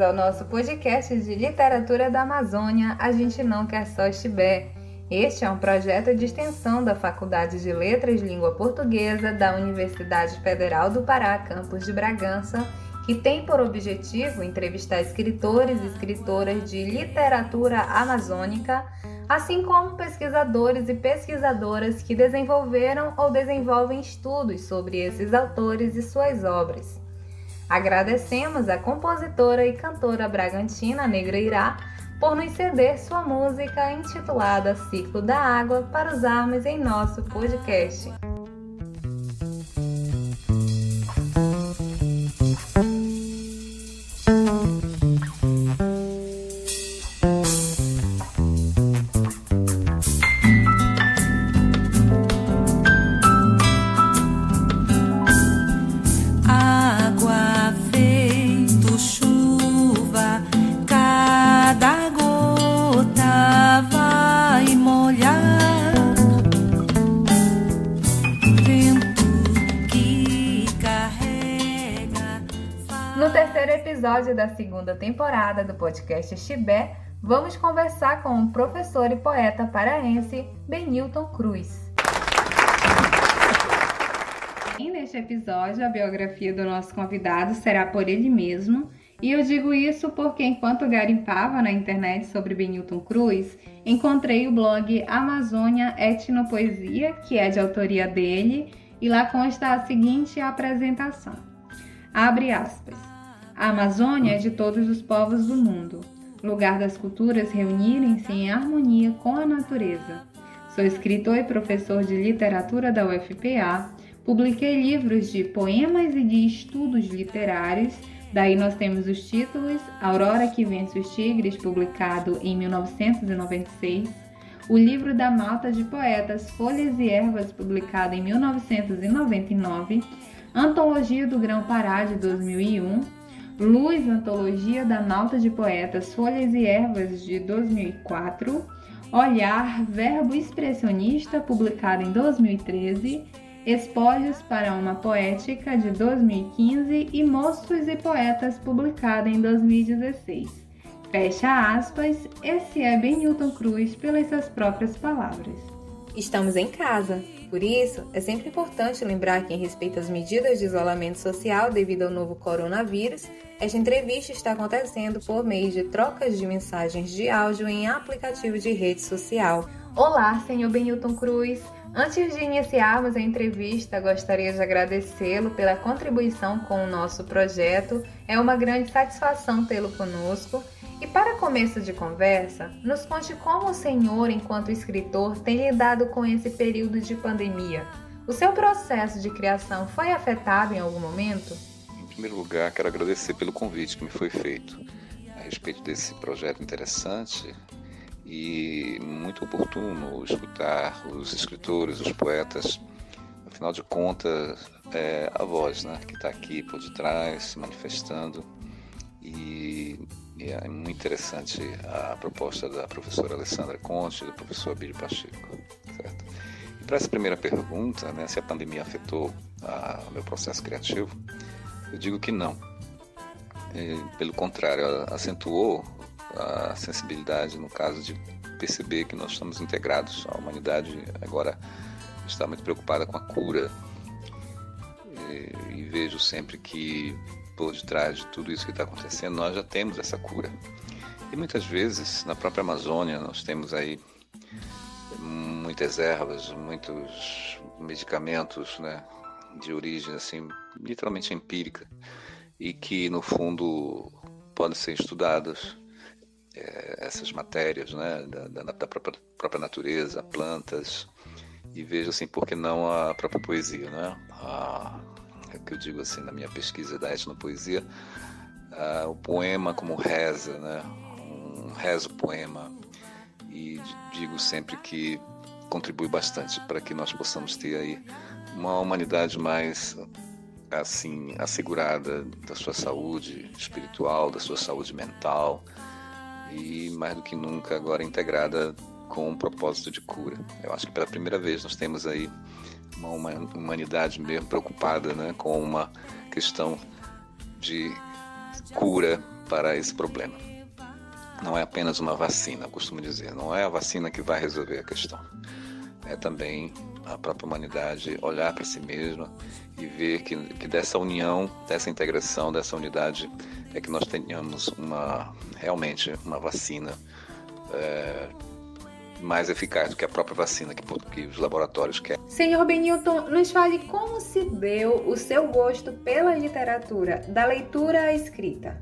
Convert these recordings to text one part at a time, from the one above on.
Ao nosso podcast de literatura da Amazônia. A gente não quer só estiver. Este é um projeto de extensão da Faculdade de Letras Língua Portuguesa da Universidade Federal do Pará, campus de Bragança, que tem por objetivo entrevistar escritores e escritoras de literatura amazônica, assim como pesquisadores e pesquisadoras que desenvolveram ou desenvolvem estudos sobre esses autores e suas obras. Agradecemos à compositora e cantora bragantina Negra por nos ceder sua música intitulada Ciclo da Água para usarmos em nosso podcast. Segunda temporada do podcast Chibé, vamos conversar com o professor e poeta paraense Benilton Cruz. E neste episódio, a biografia do nosso convidado será por ele mesmo, e eu digo isso porque enquanto garimpava na internet sobre Benilton Cruz, encontrei o blog Amazônia Etnopoesia, que é de autoria dele, e lá consta a seguinte apresentação. Abre aspas. A Amazônia é de todos os povos do mundo, lugar das culturas reunirem-se em harmonia com a natureza. Sou escritor e professor de literatura da UFPA, publiquei livros de poemas e de estudos literários, daí nós temos os títulos Aurora que Vence os Tigres, publicado em 1996, o livro da Malta de Poetas Folhas e Ervas, publicado em 1999, Antologia do Grão Pará de 2001, Luz, Antologia da Malta de Poetas, Folhas e Ervas, de 2004, Olhar, Verbo Expressionista, publicado em 2013, Espólios para uma Poética, de 2015 e Mostros e Poetas, publicado em 2016. Fecha aspas, esse é Benilton Cruz pelas suas próprias palavras. Estamos em casa, por isso é sempre importante lembrar que, em respeito às medidas de isolamento social devido ao novo coronavírus, esta entrevista está acontecendo por meio de trocas de mensagens de áudio em aplicativo de rede social. Olá, senhor Benilton Cruz. Antes de iniciarmos a entrevista, gostaria de agradecê-lo pela contribuição com o nosso projeto. É uma grande satisfação tê-lo conosco. E para começo de conversa, nos conte como o senhor, enquanto escritor, tem lidado com esse período de pandemia. O seu processo de criação foi afetado em algum momento? primeiro lugar, quero agradecer pelo convite que me foi feito a respeito desse projeto interessante e muito oportuno escutar os escritores, os poetas. Afinal de contas, é a voz né, que está aqui por detrás, se manifestando. E, e, é muito interessante a proposta da professora Alessandra Conte e do professor Abílio Pacheco. Certo? E para essa primeira pergunta, né, se a pandemia afetou o meu processo criativo, eu digo que não. É, pelo contrário, acentuou a sensibilidade no caso de perceber que nós estamos integrados. A humanidade agora está muito preocupada com a cura. E, e vejo sempre que por detrás de tudo isso que está acontecendo, nós já temos essa cura. E muitas vezes, na própria Amazônia, nós temos aí muitas ervas, muitos medicamentos, né? de origem assim literalmente empírica e que no fundo podem ser estudadas é, essas matérias né, da, da, da própria, própria, natureza, plantas e vejo assim por que não a própria poesia, né? A, que eu digo assim na minha pesquisa da etnopoesia, a, o poema como reza, né? Um rezo poema e digo sempre que contribui bastante para que nós possamos ter aí uma humanidade mais assim assegurada da sua saúde espiritual, da sua saúde mental e mais do que nunca agora integrada com um propósito de cura. Eu acho que pela primeira vez nós temos aí uma humanidade mesmo preocupada, né, com uma questão de cura para esse problema. Não é apenas uma vacina, costumo dizer, não é a vacina que vai resolver a questão. É também a própria humanidade olhar para si mesma e ver que, que dessa união, dessa integração, dessa unidade é que nós tenhamos uma realmente uma vacina é, mais eficaz do que a própria vacina que, que os laboratórios querem. Senhor Benilton, nos fale como se deu o seu gosto pela literatura, da leitura à escrita.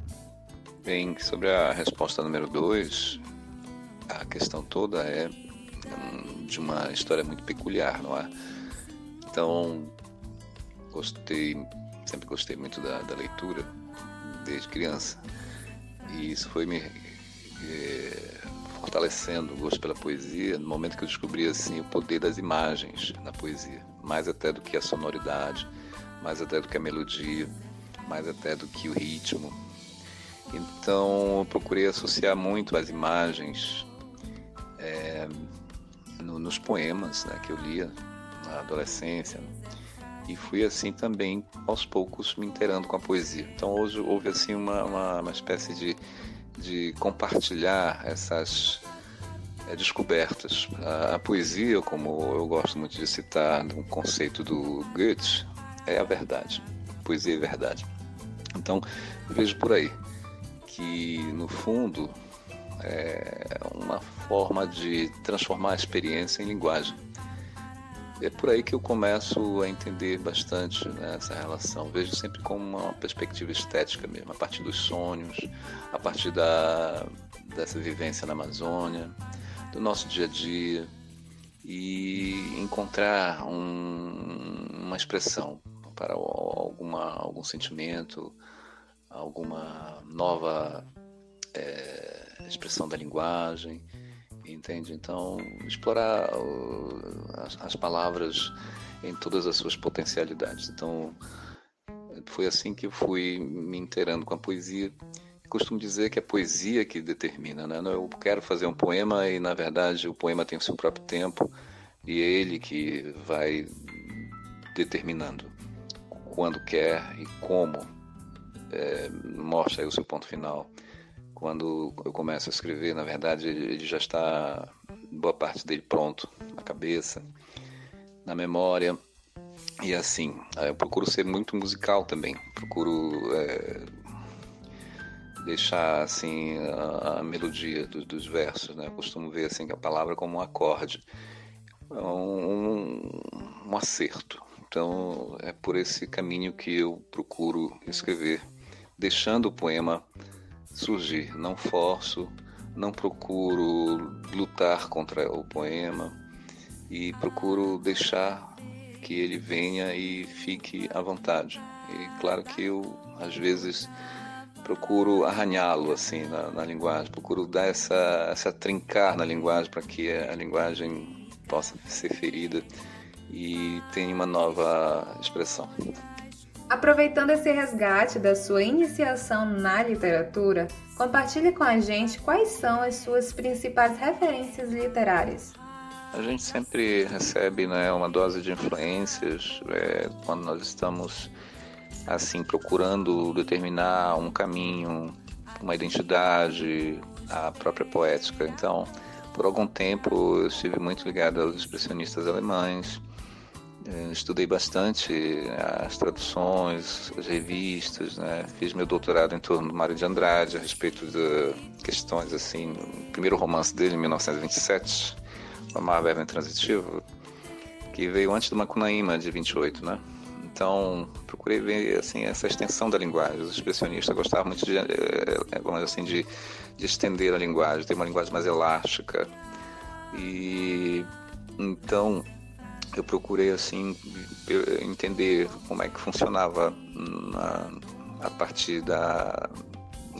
Bem, sobre a resposta número dois, a questão toda é de uma história muito peculiar, não é? Então, gostei, sempre gostei muito da, da leitura, desde criança. E isso foi me é, fortalecendo o gosto pela poesia no momento que eu descobri assim o poder das imagens na poesia, mais até do que a sonoridade, mais até do que a melodia, mais até do que o ritmo. Então eu procurei associar muito as imagens é, no, nos poemas né, que eu lia na adolescência. E fui assim também, aos poucos, me inteirando com a poesia. Então hoje houve assim uma, uma, uma espécie de, de compartilhar essas é, descobertas. A, a, poesia, como eu gosto muito de citar um conceito do Goethe, é a verdade. Poesia é verdade. Então vejo por aí que no fundo é uma forma de transformar a experiência em linguagem. É por aí que eu começo a entender bastante né, essa relação. Vejo sempre como uma perspectiva estética mesmo, a partir dos sonhos, a partir da, dessa vivência na Amazônia, do nosso dia a dia e encontrar um, uma expressão para alguma, algum sentimento, alguma nova é, expressão da linguagem, entende? Então, explorar as, as palavras em todas as suas potencialidades. Então, foi assim que eu fui me inteirando com a poesia. costumo dizer que é a poesia que determina, né? Eu quero fazer um poema e, na verdade, o poema tem o seu próprio tempo e é ele que vai determinando quando quer e como é, mostra o seu ponto final quando eu começo a escrever, na verdade, ele já está boa parte dele pronto na cabeça, na memória. E assim, eu procuro ser muito musical também. Procuro é, deixar assim a, melodia do, dos versos, né? Eu costumo ver assim a palavra como um acorde, é um, um acerto. Então é por esse caminho que eu procuro escrever, deixando o poema surgir. Não forço, não procuro lutar contra o poema e procuro deixar que ele venha e fique à vontade. E claro que eu, às vezes, procuro arranhá-lo assim na, na, linguagem, procuro dar essa, essa trincar na linguagem para que a linguagem possa ser ferida e tenha uma nova expressão. Aproveitando esse resgate da sua iniciação na literatura, compartilhe com a gente quais são as suas principais referências literárias. A gente sempre recebe né, uma dose de influências é, quando nós estamos assim procurando determinar um caminho, uma identidade, a própria poética. Então, por algum tempo eu estive muito ligado aos expressionistas alemães, estudei bastante as traduções, as revistas, né? fiz meu doutorado em torno do Mário de Andrade a respeito de questões assim, o primeiro romance dele, em 1927, O Amar Verbo Intransitivo, que veio antes do Macunaíma, de 28, né? Então, procurei ver assim essa extensão da linguagem. Os expressionistas gostavam muito de, é, é, vamos assim, de, de estender a linguagem, ter uma linguagem mais elástica. E então eu procurei assim entender como é que funcionava na, a partir da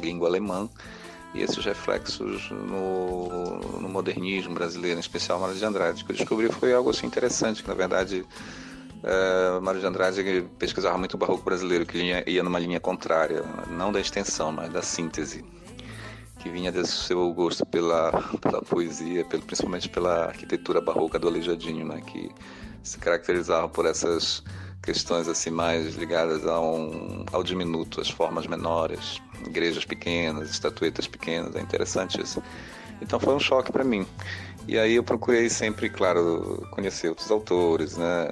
língua alemã e esses reflexos no, no modernismo brasileiro, em especial Mário de Andrade. O que eu descobri foi algo assim interessante, que na verdade é, Mário de Andrade pesquisava muito o barroco brasileiro, que ia, ia numa linha contrária, não da extensão, mas da síntese que vinha desse seu gosto pela, pela poesia, pelo, principalmente pela arquitetura barroca do Aleijadinho, né, que se caracterizava por essas questões assim mais ligadas ao, ao diminuto, as formas menores, igrejas pequenas, estatuetas pequenas, é interessante isso. Então foi um choque para mim. E aí eu procurei sempre, claro, conhecer outros autores, né?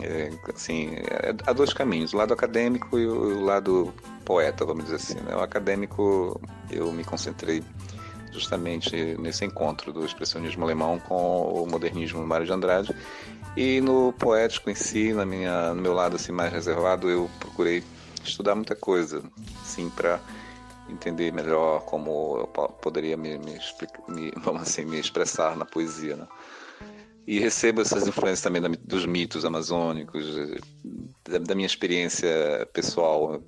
É, assim, é, há dois caminhos, o lado acadêmico e o lado poeta, vamos dizer assim. Né? O acadêmico, eu me concentrei justamente nesse encontro do expressionismo alemão com o modernismo do Mário de Andrade. E no poético em si, na minha, no meu lado assim mais reservado, eu procurei estudar muita coisa, sim, para entender melhor como eu poderia me, me, me, vamos assim, me expressar na poesia. Né? E recebo essas influências também dos mitos amazônicos, da, da minha experiência pessoal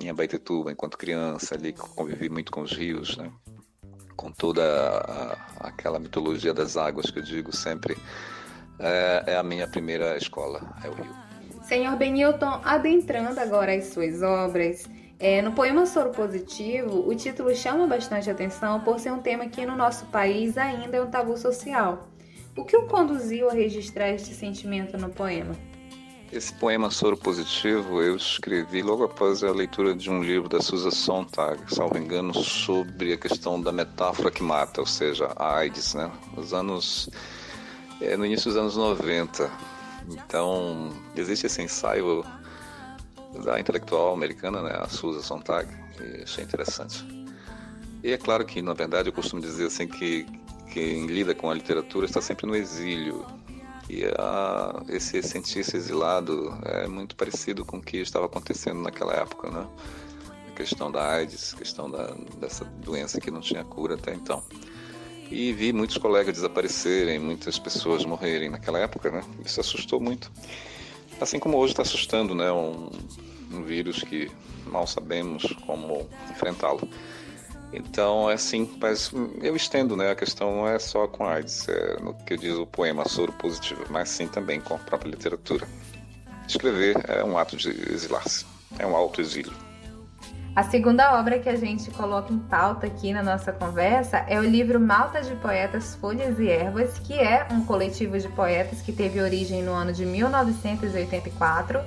em Abaetetuba, enquanto criança, ali convivi muito com os rios, né? com toda a, aquela mitologia das águas que eu digo sempre. É, é a minha primeira escola, é o rio. Senhor Benilton, adentrando agora as suas obras, é, no poema Soro Positivo, o título chama bastante atenção por ser um tema que no nosso país ainda é um tabu social. O que o conduziu a registrar este sentimento no poema? Esse poema Soro Positivo eu escrevi logo após a leitura de um livro da Susan Sontag, salvo engano, sobre a questão da metáfora que mata, ou seja, a AIDS, né? Nos anos, é, no início dos anos 90. Então, existe esse ensaio da intelectual americana, né, a Susan Sontag, e achei interessante. E é claro que, na verdade, eu costumo dizer assim que quem lida com a literatura está sempre no exílio. E a, esse cientista exilado é muito parecido com o que estava acontecendo naquela época, né? A questão da AIDS, a questão da, dessa doença que não tinha cura até então. E vi muitos colegas desaparecerem, muitas pessoas morrerem naquela época, né? Isso assustou muito. Assim como hoje está assustando, né? Um, um vírus que mal sabemos como enfrentá-lo. Então, é assim, mas eu estendo, né? A questão não é só com AIDS, é no que diz o poema Soro Positivo, mas sim também com a própria literatura. Escrever é um ato de exilar-se, é um autoexílio. A segunda obra que a gente coloca em pauta aqui na nossa conversa é o livro Malta de Poetas, Folhas e Ervas, que é um coletivo de poetas que teve origem no ano de 1984,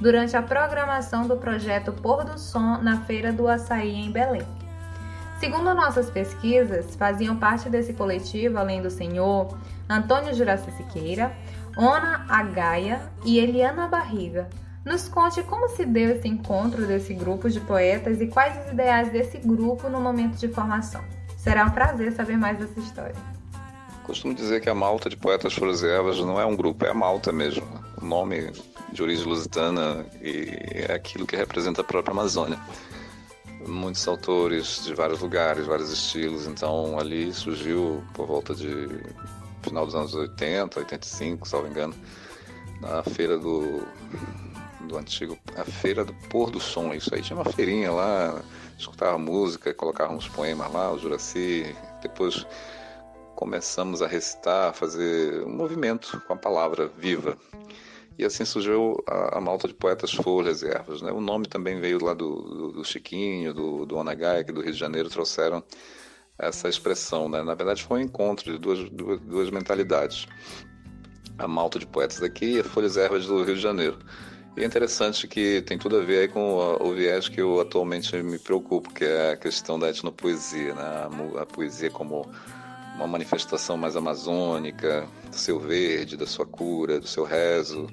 durante a programação do projeto Pôr do Som na Feira do Açaí em Belém. Segundo nossas pesquisas, faziam parte desse coletivo, além do senhor, Antônio Juraci Siqueira, Ona Agaia e Eliana Barriga. Nos conte como se deu esse encontro desse grupo de poetas e quais os ideais desse grupo no momento de formação. Será um prazer saber mais dessa história. Costumo dizer que a Malta de Poetas Flores Ervas não é um grupo, é a Malta mesmo. O nome de origem lusitana e é aquilo que representa a própria Amazônia muitos autores de vários lugares, vários estilos. Então ali surgiu por volta de final dos anos 80, 85, salvo engano, na feira do do antigo a feira do pôr do som, isso aí tinha uma feirinha lá, escutava música, colocava uns poemas lá, o Juraci, depois começamos a recitar, a fazer um movimento com a palavra viva. E assim surgiu a, a malta de poetas folhas e ervas. Né? O nome também veio lá do, do, do Chiquinho, do, do Onagai, que do Rio de Janeiro trouxeram essa expressão. Né? Na verdade, foi um encontro de duas, duas, duas mentalidades. A malta de poetas daqui e a folhas e ervas do Rio de Janeiro. E é interessante que tem tudo a ver com o, o viés que eu atualmente me preocupo, que é a questão da etnopoesia, né? a, a poesia como uma manifestação mais amazônica, do seu verde, da sua cura, do seu rezo,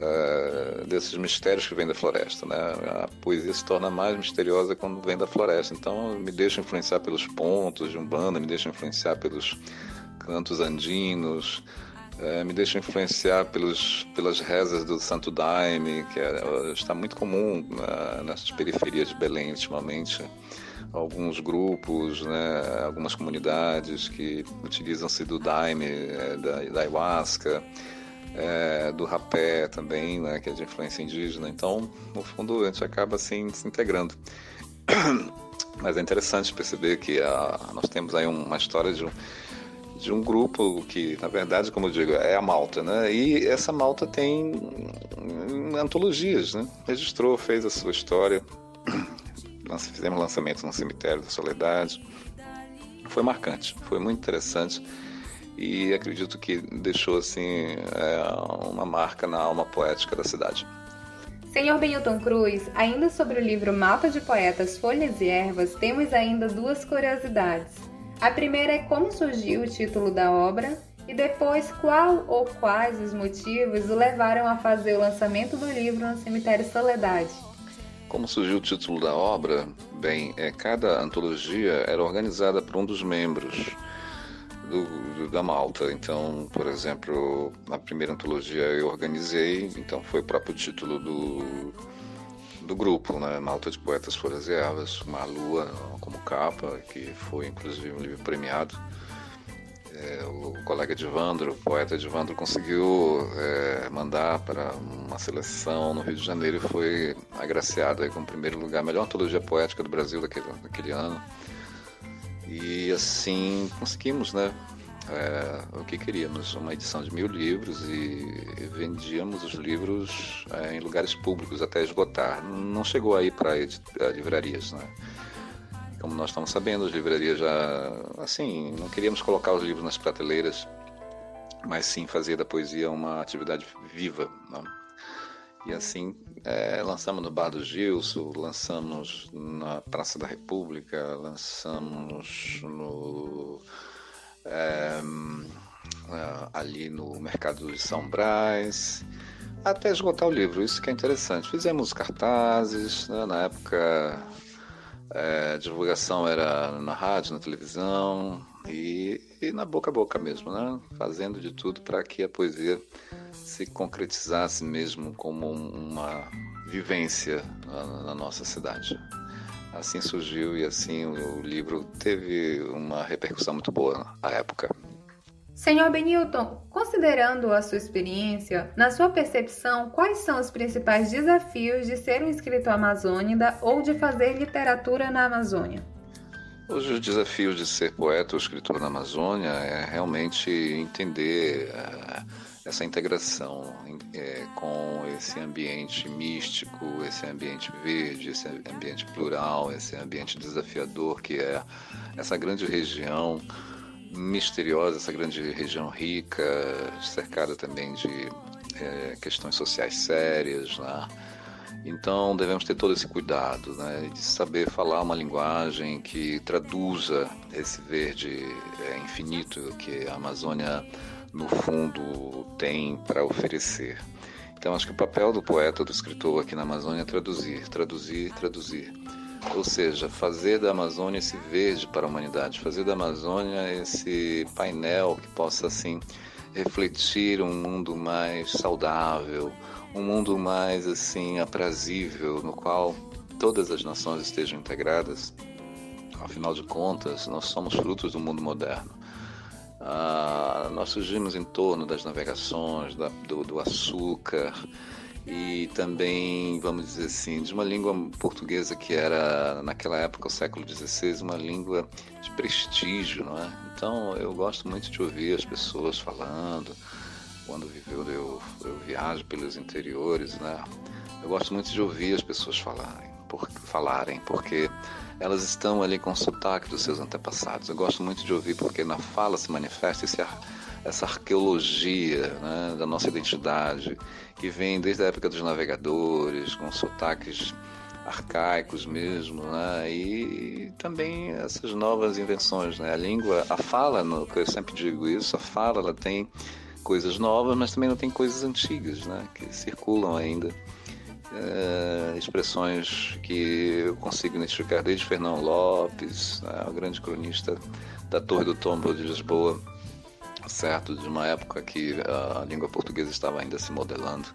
uh, desses mistérios que vêm da floresta. Né? A poesia se torna mais misteriosa quando vem da floresta. Então, me deixa influenciar pelos pontos de Umbanda, me deixa influenciar pelos cantos andinos, uh, me deixa influenciar pelos, pelas rezas do Santo Daime, que é, está muito comum uh, nessas periferias de Belém ultimamente alguns grupos, né, algumas comunidades que utilizam-se do daime, é, da, da ayahuasca, é, do rapé também, né, que é de influência indígena. Então, no fundo, a gente acaba assim, se integrando. Mas é interessante perceber que a, nós temos aí uma história de um, de um grupo que, na verdade, como eu digo, é a Malta, né? E essa Malta tem antologias, né? Registrou, fez a sua história, fizemos lançamento no Cemitério da Soledade. Foi marcante, foi muito interessante. e acredito que deixou assim é, uma marca na alma poética da cidade. Senhor Benilton Cruz, ainda sobre o livro Mapa de Poetas, Folhas e Ervas, temos ainda duas curiosidades. A primeira é como surgiu o título da obra e depois qual ou quais os motivos o levaram a fazer o lançamento do livro no Cemitério Soledade. Como surgiu o título da obra? Bem, é, cada antologia era organizada por um dos membros do, do, da Malta. Então, por exemplo, a primeira antologia eu organizei, então foi o próprio título do, do grupo, né? Malta de Poetas Folhas e Ervas, uma lua como capa, que foi inclusive um livro premiado. É, o colega Edvandro, o poeta Edvandro, conseguiu é, mandar para uma seleção no Rio de Janeiro e foi agraciado aí com o primeiro lugar, melhor antologia poética do Brasil daquele, daquele ano. E assim conseguimos, né? É, o que queríamos, uma edição de mil livros e vendíamos os livros é, em lugares públicos até esgotar. Não chegou aí para livrarias, né? Como nós estamos sabendo, as livrarias já, assim, não queríamos colocar os livros nas prateleiras, mas sim fazer da poesia uma atividade viva. Né? E assim, é, lançamos no Bar do Gilson, lançamos na Praça da República, lançamos no, é, ali no Mercado de São Brás, até esgotar o livro. Isso que é interessante. Fizemos cartazes, né? na época é, divulgação era na rádio, na televisão e, e na boca a boca mesmo, né? fazendo de tudo para que a poesia se concretizasse mesmo como uma vivência na, na nossa cidade. Assim surgiu e assim o livro teve uma repercussão muito boa à época. Senhor Benilton, considerando a sua experiência, na sua percepção, quais são os principais desafios de ser um escritor amazônida ou de fazer literatura na Amazônia? Hoje o desafio de ser poeta ou escritor na Amazônia é realmente entender uh, essa integração é, com esse ambiente místico, esse ambiente verde, esse ambiente plural, esse ambiente desafiador que é essa grande região misteriosa, essa grande região rica, cercada também de é, questões sociais sérias, né? Então devemos ter todo esse cuidado, né, de saber falar uma linguagem que traduza esse verde é, infinito que a Amazônia no fundo tem para oferecer. Então acho que o papel do poeta, do escritor aqui na Amazônia é traduzir, traduzir, traduzir. Ou seja, fazer da Amazônia esse verde para a humanidade, fazer da Amazônia esse painel que possa assim refletir um mundo mais saudável, um mundo mais assim aprazível, no qual todas as nações estejam integradas. Afinal de contas, nós somos frutos do mundo moderno. Ah, nós surgimos em torno das navegações, da, do, do, açúcar e também, vamos dizer assim, de uma língua portuguesa que era, naquela época, o século XVI, uma língua de prestígio, não é? Então, eu gosto muito de ouvir as pessoas falando. Quando eu, eu, eu viajo pelos interiores, né? Eu gosto muito de ouvir as pessoas falarem, por, falarem porque elas estão ali com o sotaque dos seus antepassados. Eu gosto muito de ouvir porque na fala se manifesta esse, essa arqueologia né, da nossa identidade, que vem desde a época dos navegadores, com sotaques arcaicos mesmo, né? e também essas novas invenções. Né? A língua, a fala, eu sempre digo isso, a fala ela tem coisas novas, mas também não tem coisas antigas né? que circulam ainda é, expressões que eu consigo identificar desde Fernão Lopes, né, o grande cronista da Torre do Tombo de Lisboa, certo, de uma época que a língua portuguesa estava ainda se modelando.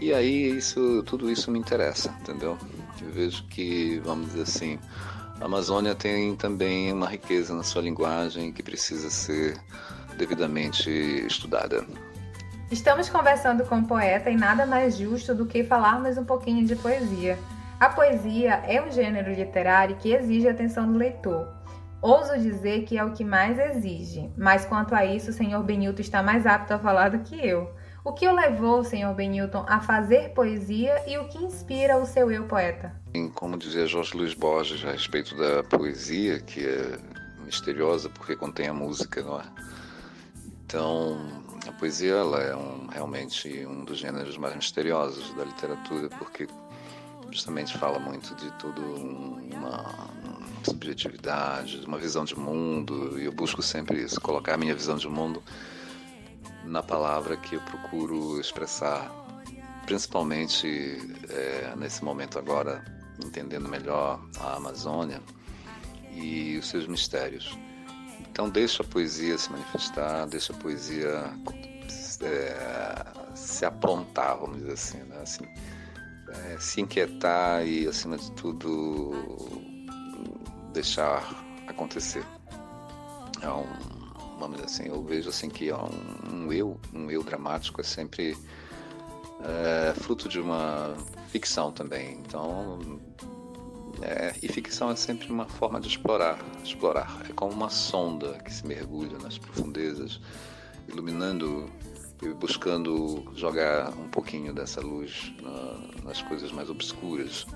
E aí isso, tudo isso me interessa, entendeu? Eu vejo que, vamos dizer assim, a Amazônia tem também uma riqueza na sua linguagem que precisa ser devidamente estudada. Estamos conversando com o poeta e nada mais justo do que falarmos um pouquinho de poesia. A poesia é um gênero literário que exige a atenção do leitor. Ouso dizer que é o que mais exige, mas quanto a isso, o senhor Benilton está mais apto a falar do que eu. O que o levou, senhor Benilton, a fazer poesia e o que inspira o seu eu poeta? Como dizia Jorge Luiz Borges a respeito da poesia, que é misteriosa porque contém a música, não é? Então, a poesia ela é um, realmente um dos gêneros mais misteriosos da literatura, porque justamente fala muito de tudo uma, subjetividade, uma visão de mundo, e eu busco sempre isso, colocar a minha visão de mundo na palavra que eu procuro expressar, principalmente é, nesse momento agora, entendendo melhor a Amazônia e os seus mistérios. Então deixa a poesia se manifestar, deixa a poesia é, se aprontar, vamos dizer assim, né? assim é, se inquietar e, acima de tudo, deixar acontecer. É um, vamos dizer assim, eu vejo assim que é um, um eu, um eu dramático é sempre é, fruto de uma ficção também. Então, é, e ficção é sempre uma forma de explorar, explorar. É como uma sonda que se mergulha nas profundezas, iluminando e buscando jogar um pouquinho dessa luz na, nas coisas mais obscuras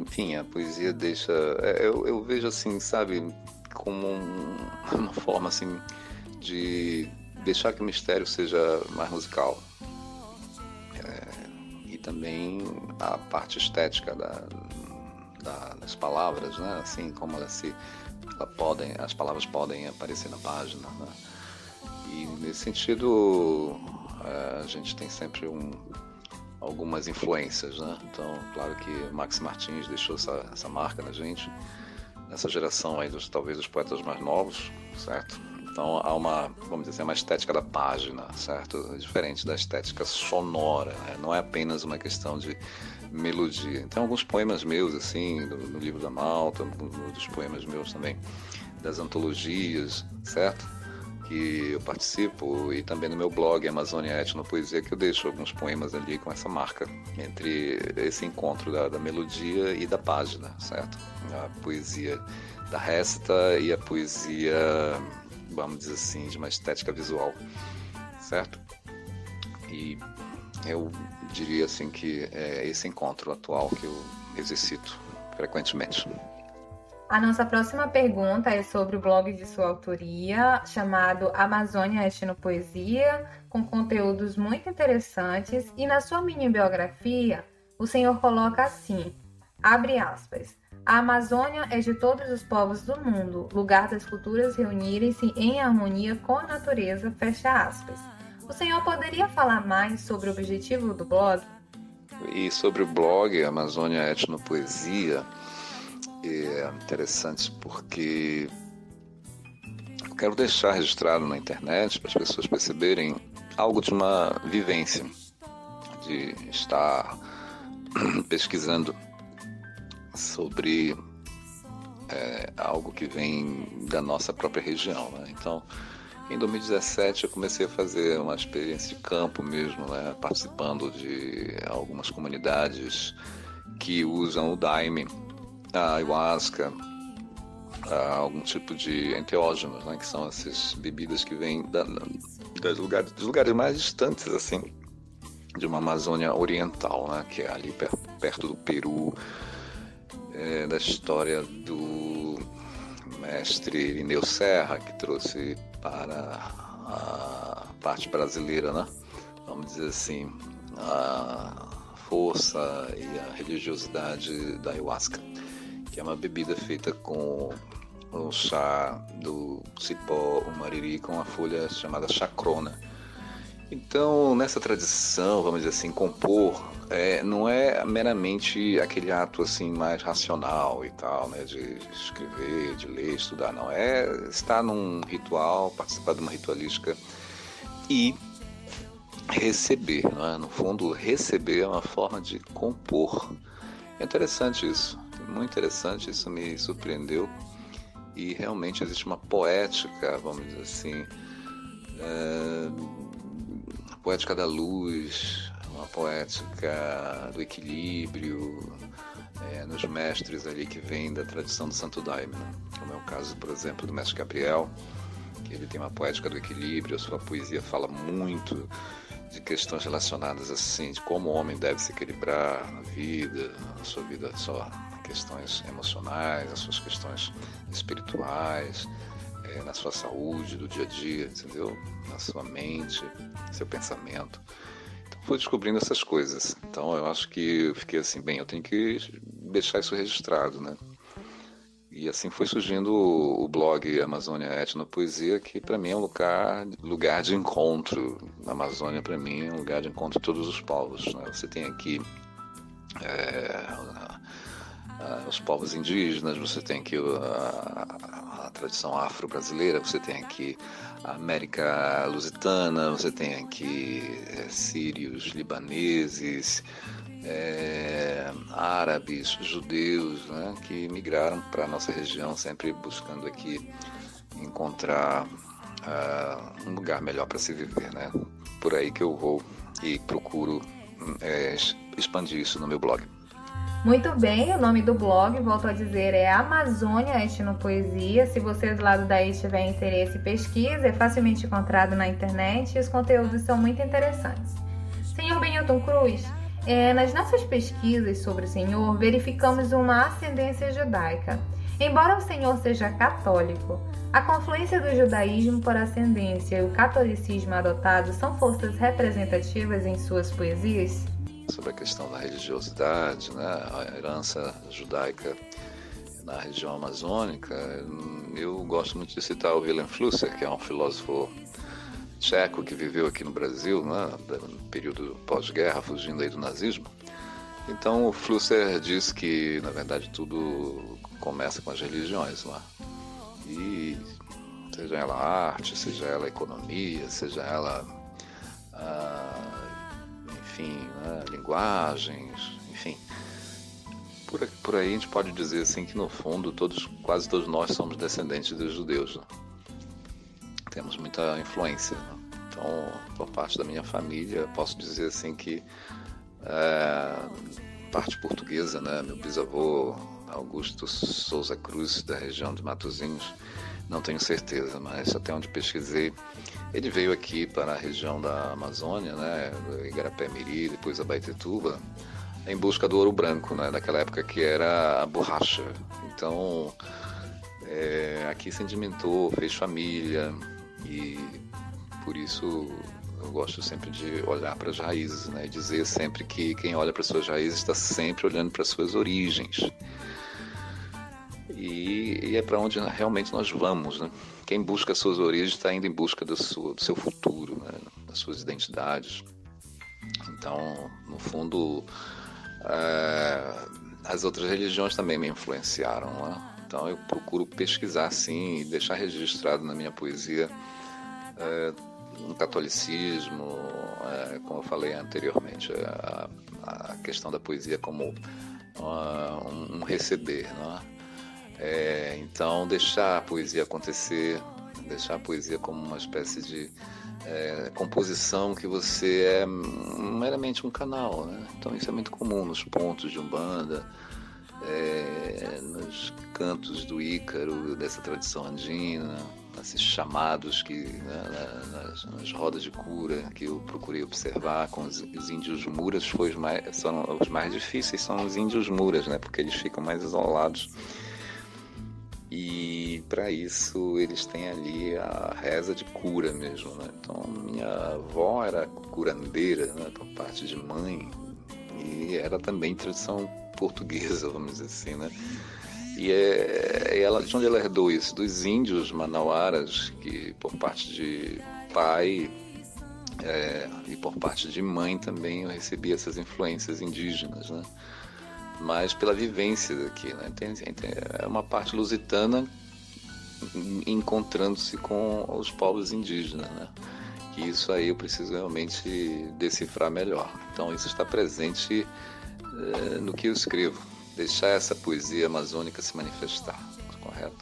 enfim, a poesia deixa. É, eu, eu vejo assim, sabe, como um, uma forma assim de deixar que o mistério seja mais musical. É, e também a parte estética da, da, das palavras, né? Assim como elas se ela podem, as palavras podem aparecer na página. Né? E nesse sentido é, a gente tem sempre um, algumas influências, né? Então, claro que Max Martins deixou essa, essa marca na gente, nessa geração aí dos talvez dos poetas mais novos, certo? Então há uma, vamos dizer assim, uma estética da página, certo? Diferente da estética sonora, né? não é apenas uma questão de melodia. Então alguns poemas meus, assim, no, no livro da Malta, dos poemas meus também, das antologias, certo? Que eu participo e também no meu blog Amazônia Etnopoesia que eu deixo alguns poemas ali com essa marca entre esse encontro da, da melodia e da página, certo? A poesia da resta e a poesia, vamos dizer assim, de uma estética visual, certo? E eu diria assim que é esse encontro atual que eu exercito frequentemente. A nossa próxima pergunta é sobre o blog de sua autoria, chamado Amazônia Etnopoesia, com conteúdos muito interessantes. E na sua mini biografia, o senhor coloca assim: abre aspas. A Amazônia é de todos os povos do mundo, lugar das culturas reunirem-se em harmonia com a natureza, fecha aspas. O senhor poderia falar mais sobre o objetivo do blog? E sobre o blog Amazônia Etnopoesia, é interessante porque eu quero deixar registrado na internet para as pessoas perceberem algo de uma vivência, de estar pesquisando sobre é, algo que vem da nossa própria região. Né? Então, em 2017 eu comecei a fazer uma experiência de campo mesmo, né? participando de algumas comunidades que usam o Daime a ayahuasca, a algum tipo de enteógenos, né, que são essas bebidas que vêm da, das lugares, dos lugares mais distantes, assim, de uma Amazônia oriental, né, que é ali per, perto do Peru, é, da história do mestre Irineu Serra, que trouxe para a parte brasileira, né, vamos dizer assim, a força e a religiosidade da ayahuasca que é uma bebida feita com o chá do cipó, o mariri, com a folha chamada chacrona. Então, nessa tradição, vamos dizer assim, compor é, não é meramente aquele ato assim mais racional e tal, né, de escrever, de ler, estudar, não é estar num ritual, participar de uma ritualística e receber, não é? no fundo receber é uma forma de compor. É interessante isso muito interessante, isso me surpreendeu. E realmente existe uma poética, vamos dizer assim, é, poética da luz, uma poética do equilíbrio, é, nos mestres ali que vêm da tradição do Santo Daime, né? como é o caso, por exemplo, do mestre Gabriel, que ele tem uma poética do equilíbrio, a sua poesia fala muito de questões relacionadas assim, de como o homem deve se equilibrar na vida, na sua vida só questões emocionais, as suas questões espirituais. é, na sua saúde do dia a dia, entendeu? Na sua mente, seu pensamento. Então fui descobrindo essas coisas. Então eu acho que eu fiquei assim, bem, eu tenho que deixar isso registrado, né? E assim foi surgindo o blog Amazônia Etnopoesia, que para mim é um lugar, lugar de encontro. A Amazônia para mim é um lugar de encontro de todos os povos. Né? Você tem aqui é, os povos indígenas, você tem aqui a, a tradição afro-brasileira, você tem aqui a América Lusitana, você tem aqui é, sírios, libaneses, é, árabes, judeus, né, que migraram para a nossa região, sempre buscando aqui encontrar uh, um lugar melhor para se viver. Né? Por aí que eu vou e procuro é, expandir isso no meu blog. Muito bem, o nome do blog, volto a dizer, é Amazônia Etnopoesia. Se você do lado daí tiver interesse, pesquise, é facilmente encontrado na internet e os conteúdos são muito interessantes. Senhor Benilton Cruz, é, nas nossas pesquisas sobre o Senhor, verificamos uma ascendência judaica. Embora o Senhor seja católico, a confluência do judaísmo por ascendência e o catolicismo adotado são forças representativas em suas poesias? Sobre a questão da religiosidade, né, a herança judaica na região amazônica, eu gosto muito de citar o Wilhelm Flusser, que é um filósofo tcheco que viveu aqui no Brasil, né, no período pós-guerra, fugindo aí do nazismo. Então o Flusser diz que, na verdade, tudo começa com as religiões lá. E seja ela arte, seja ela economia, seja ela, ah, enfim, né, linguagens, enfim. Por, por aí a gente pode dizer assim que no fundo todos, quase todos nós somos descendentes dos judeus. Né? temos muita influência. Né? Então, por parte da minha família, posso dizer assim que é, parte portuguesa, né? Meu bisavô Augusto Souza Cruz, da região de Matozinhos, não tenho certeza, mas até onde pesquisei, ele veio aqui para a região da Amazônia, né? Igarapé-Miri, depois Abaetetuba, em busca do ouro branco, né? Daquela época que era a borracha. Então, é, aqui sedimentou, fez família, e por isso eu gosto sempre de olhar para as raízes, né? E dizer sempre que quem olha para suas raízes está sempre olhando para suas origens. E, e é para onde realmente nós vamos, né? Quem busca suas origens está indo em busca do seu, do seu futuro, né? das suas identidades. Então, no fundo, é, as outras religiões também me influenciaram. Né? Então, eu procuro pesquisar, sim, e deixar registrado na minha poesia é, no catolicismo, é, como eu falei anteriormente, a, a, questão da poesia como uma, um receber, não é? É, então, deixar a poesia acontecer, deixar a poesia como uma espécie de é, composição que você é meramente um canal. Né? Então, isso é muito comum nos pontos de Umbanda, é, nos cantos do Ícaro, dessa tradição andina, esses chamados que né, nas, nas, rodas de cura que eu procurei observar com os, os índios muras foi os mais, são os mais difíceis são os índios muras, né? Porque eles ficam mais isolados e para isso eles têm ali a reza de cura mesmo, né? Então minha avó era curandeira, né? Por parte de mãe e era também tradição portuguesa, vamos dizer assim, né? E é, ela, de onde ela herdou isso? Dos índios manauaras, que por parte de pai é, e por parte de mãe também eu recebi essas influências indígenas, né? Mas pela vivência daqui, né? É uma parte lusitana encontrando-se com os povos indígenas, né? Que isso aí eu preciso realmente decifrar melhor. Então isso está presente é, no que eu escrevo deixar essa poesia amazônica se manifestar, correto?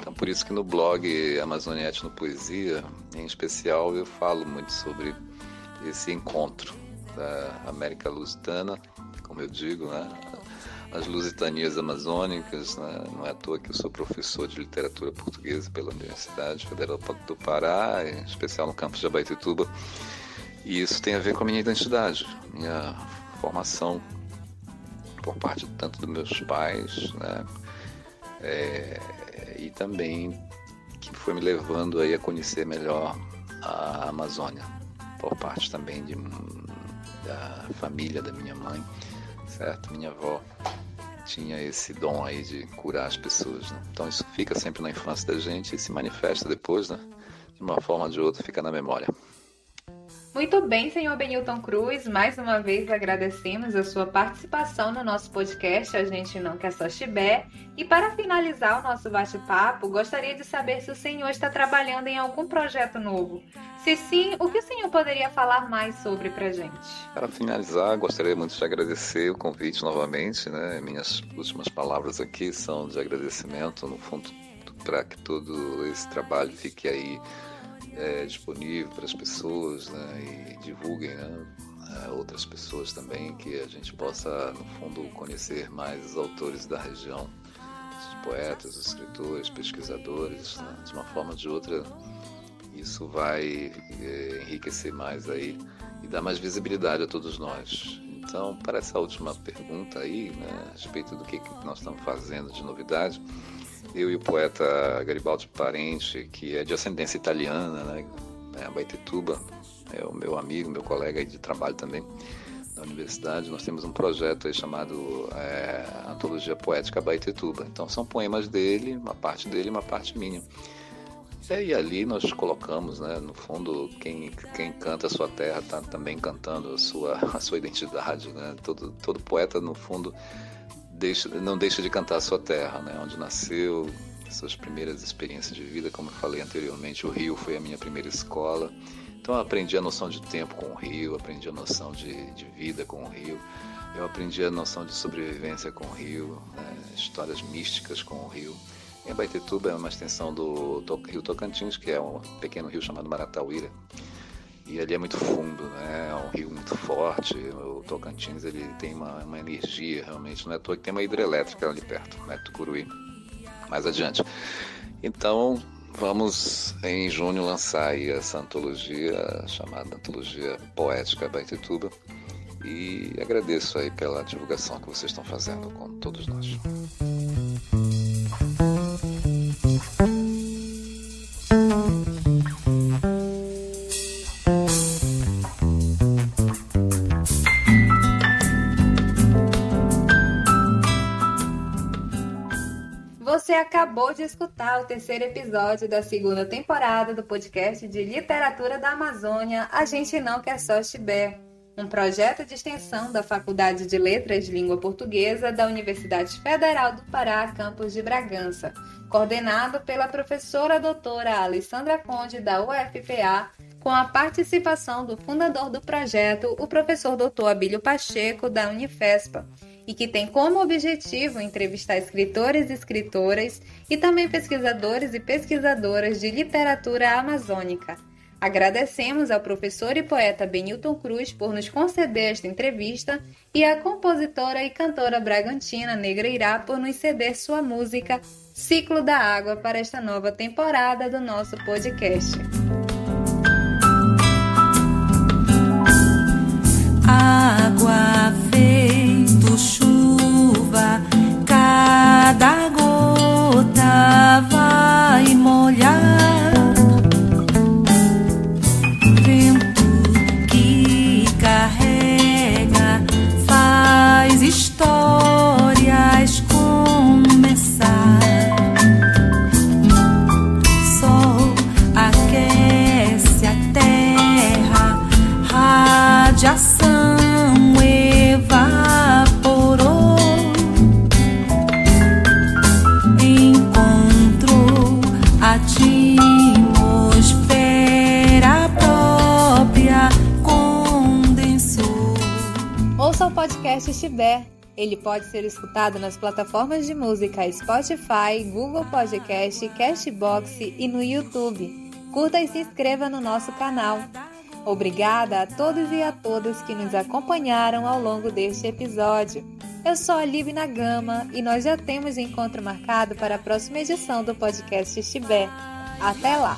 Então, por isso que no blog Amazônia Etno Poesia, em especial, eu falo muito sobre esse encontro da América Lusitana, como eu digo, né? As lusitanias amazônicas, né? não é à toa que eu sou professor de literatura portuguesa pela Universidade Federal do Pará, em especial no campus de Abaetetuba, e isso tem a ver com a minha identidade, minha formação por parte tanto dos meus pais, né? É, e também que foi me levando aí a conhecer melhor a Amazônia, por parte também de, da família da minha mãe, certo? Minha avó tinha esse dom aí de curar as pessoas, né? Então isso fica sempre na infância da gente e se manifesta depois, né? De uma forma ou de outra, fica na memória. Muito bem, senhor Benilton Cruz. Mais uma vez agradecemos a sua participação no nosso podcast A Gente Não Quer Só Chibé. E para finalizar o nosso bate-papo, gostaria de saber se o senhor está trabalhando em algum projeto novo. Se sim, o que o senhor poderia falar mais sobre para gente? Para finalizar, gostaria muito de agradecer o convite novamente. Né? Minhas últimas palavras aqui são de agradecimento, no fundo, para que todo esse trabalho fique aí é, disponível para as pessoas né, e divulguem né, outras pessoas também, que a gente possa, no fundo, conhecer mais os autores da região, os poetas, os escritores, pesquisadores, né, de uma forma ou de outra. Isso vai é, enriquecer mais aí e dar mais visibilidade a todos nós. Então, para essa última pergunta aí, né, a respeito do que, que nós estamos fazendo de novidade, eu e o poeta Garibaldi Parente, que é de ascendência italiana, né, é Baitetuba, é o meu amigo, meu colega de trabalho também da universidade, nós temos um projeto chamado é, Antologia Poética Baitetuba. Então são poemas dele, uma parte dele uma parte minha. E ali nós colocamos, né, no fundo, quem, quem canta a sua terra está também cantando a sua, a sua identidade. Né? Todo, todo poeta, no fundo, deixa, não deixa de cantar a sua terra, né? onde nasceu, suas primeiras experiências de vida, como eu falei anteriormente, o Rio foi a minha primeira escola. Então eu aprendi a noção de tempo com o Rio, aprendi a noção de, de vida com o Rio, eu aprendi a noção de sobrevivência com o Rio, né? histórias místicas com o Rio. E Baitetuba é uma extensão do Rio Tocantins, que é um pequeno rio chamado Maratauíra. E ali é muito fundo, né? É um rio muito forte. O Tocantins ele tem uma, uma energia realmente. Não é à toa que tem uma hidrelétrica ali perto, né? Tucuruí. Mais adiante. Então, vamos em junho lançar aí essa antologia chamada Antologia Poética Baitetuba. E agradeço aí pela divulgação que vocês estão fazendo com todos nós. Acabou de escutar o terceiro episódio da segunda temporada do podcast de literatura da Amazônia A Gente Não Quer Só Chibé, um projeto de extensão da Faculdade de Letras de Língua Portuguesa da Universidade Federal do Pará, campus de Bragança, coordenado pela professora doutora Alessandra Conde da UFPA, com a participação do fundador do projeto, o professor doutor Abílio Pacheco, da Unifespa, e que tem como objetivo entrevistar escritores e escritoras e também pesquisadores e pesquisadoras de literatura amazônica. Agradecemos ao professor e poeta Benilton Cruz por nos conceder esta entrevista e à compositora e cantora bragantina Negra Irá por nos ceder sua música Ciclo da Água para esta nova temporada do nosso podcast. Água cada gota. vai pode ser escutado nas plataformas de música Spotify, Google Podcast, Castbox e no YouTube. Curta e se inscreva no nosso canal. Obrigada a todos e a todas que nos acompanharam ao longo deste episódio. Eu sou a Lib na Gama e nós já temos encontro marcado para a próxima edição do podcast Chibé. Até lá!